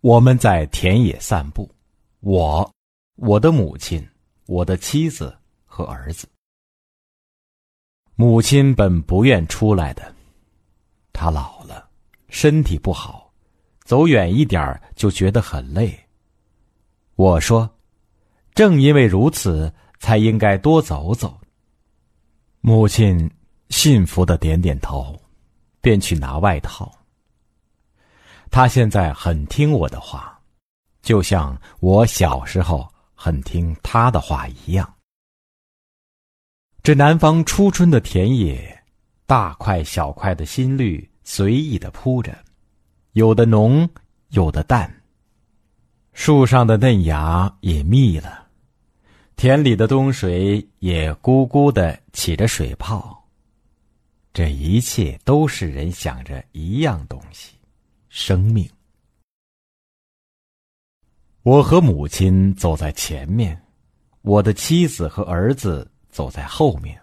我们在田野散步，我、我的母亲、我的妻子和儿子。母亲本不愿出来的，她老了，身体不好，走远一点就觉得很累。我说，正因为如此，才应该多走走。母亲信服的点点头，便去拿外套。他现在很听我的话，就像我小时候很听他的话一样。这南方初春的田野，大块小块的新绿随意的铺着，有的浓，有的淡。树上的嫩芽也密了，田里的冬水也咕咕的起着水泡。这一切都是人想着一样东西。生命。我和母亲走在前面，我的妻子和儿子走在后面。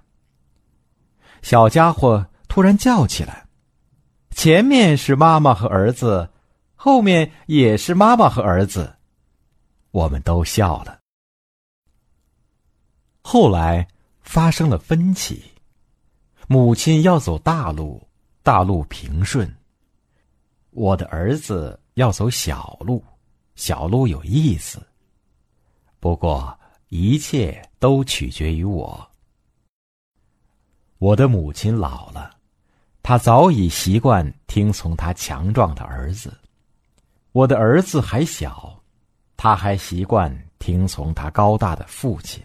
小家伙突然叫起来：“前面是妈妈和儿子，后面也是妈妈和儿子。”我们都笑了。后来发生了分歧，母亲要走大路，大路平顺。我的儿子要走小路，小路有意思。不过一切都取决于我。我的母亲老了，她早已习惯听从她强壮的儿子；我的儿子还小，他还习惯听从他高大的父亲。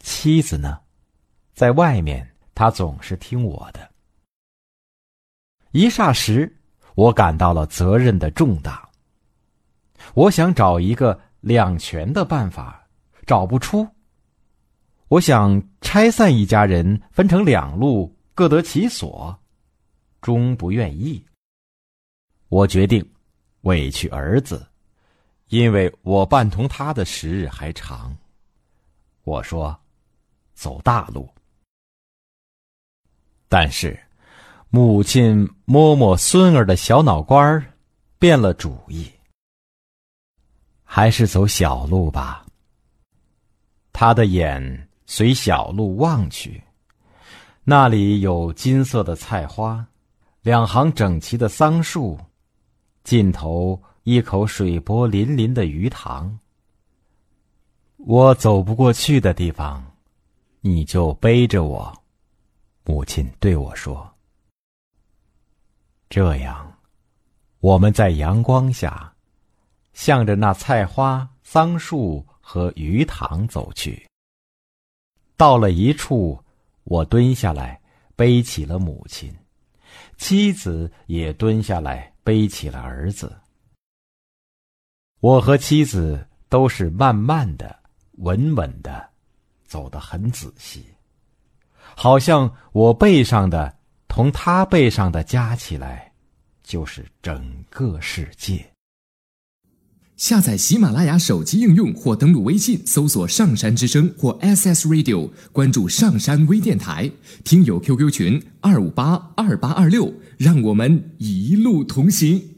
妻子呢，在外面，他总是听我的。一霎时。我感到了责任的重大。我想找一个两全的办法，找不出。我想拆散一家人，分成两路，各得其所，终不愿意。我决定委屈儿子，因为我伴同他的时日还长。我说，走大路，但是。母亲摸摸孙儿的小脑瓜儿，变了主意，还是走小路吧。他的眼随小路望去，那里有金色的菜花，两行整齐的桑树，尽头一口水波粼粼的鱼塘。我走不过去的地方，你就背着我。母亲对我说。这样，我们在阳光下，向着那菜花、桑树和鱼塘走去。到了一处，我蹲下来背起了母亲，妻子也蹲下来背起了儿子。我和妻子都是慢慢的、稳稳的，走得很仔细，好像我背上的。从他背上的加起来，就是整个世界。下载喜马拉雅手机应用或登录微信搜索“上山之声”或 SS Radio，关注上山微电台，听友 QQ 群二五八二八二六，让我们一路同行。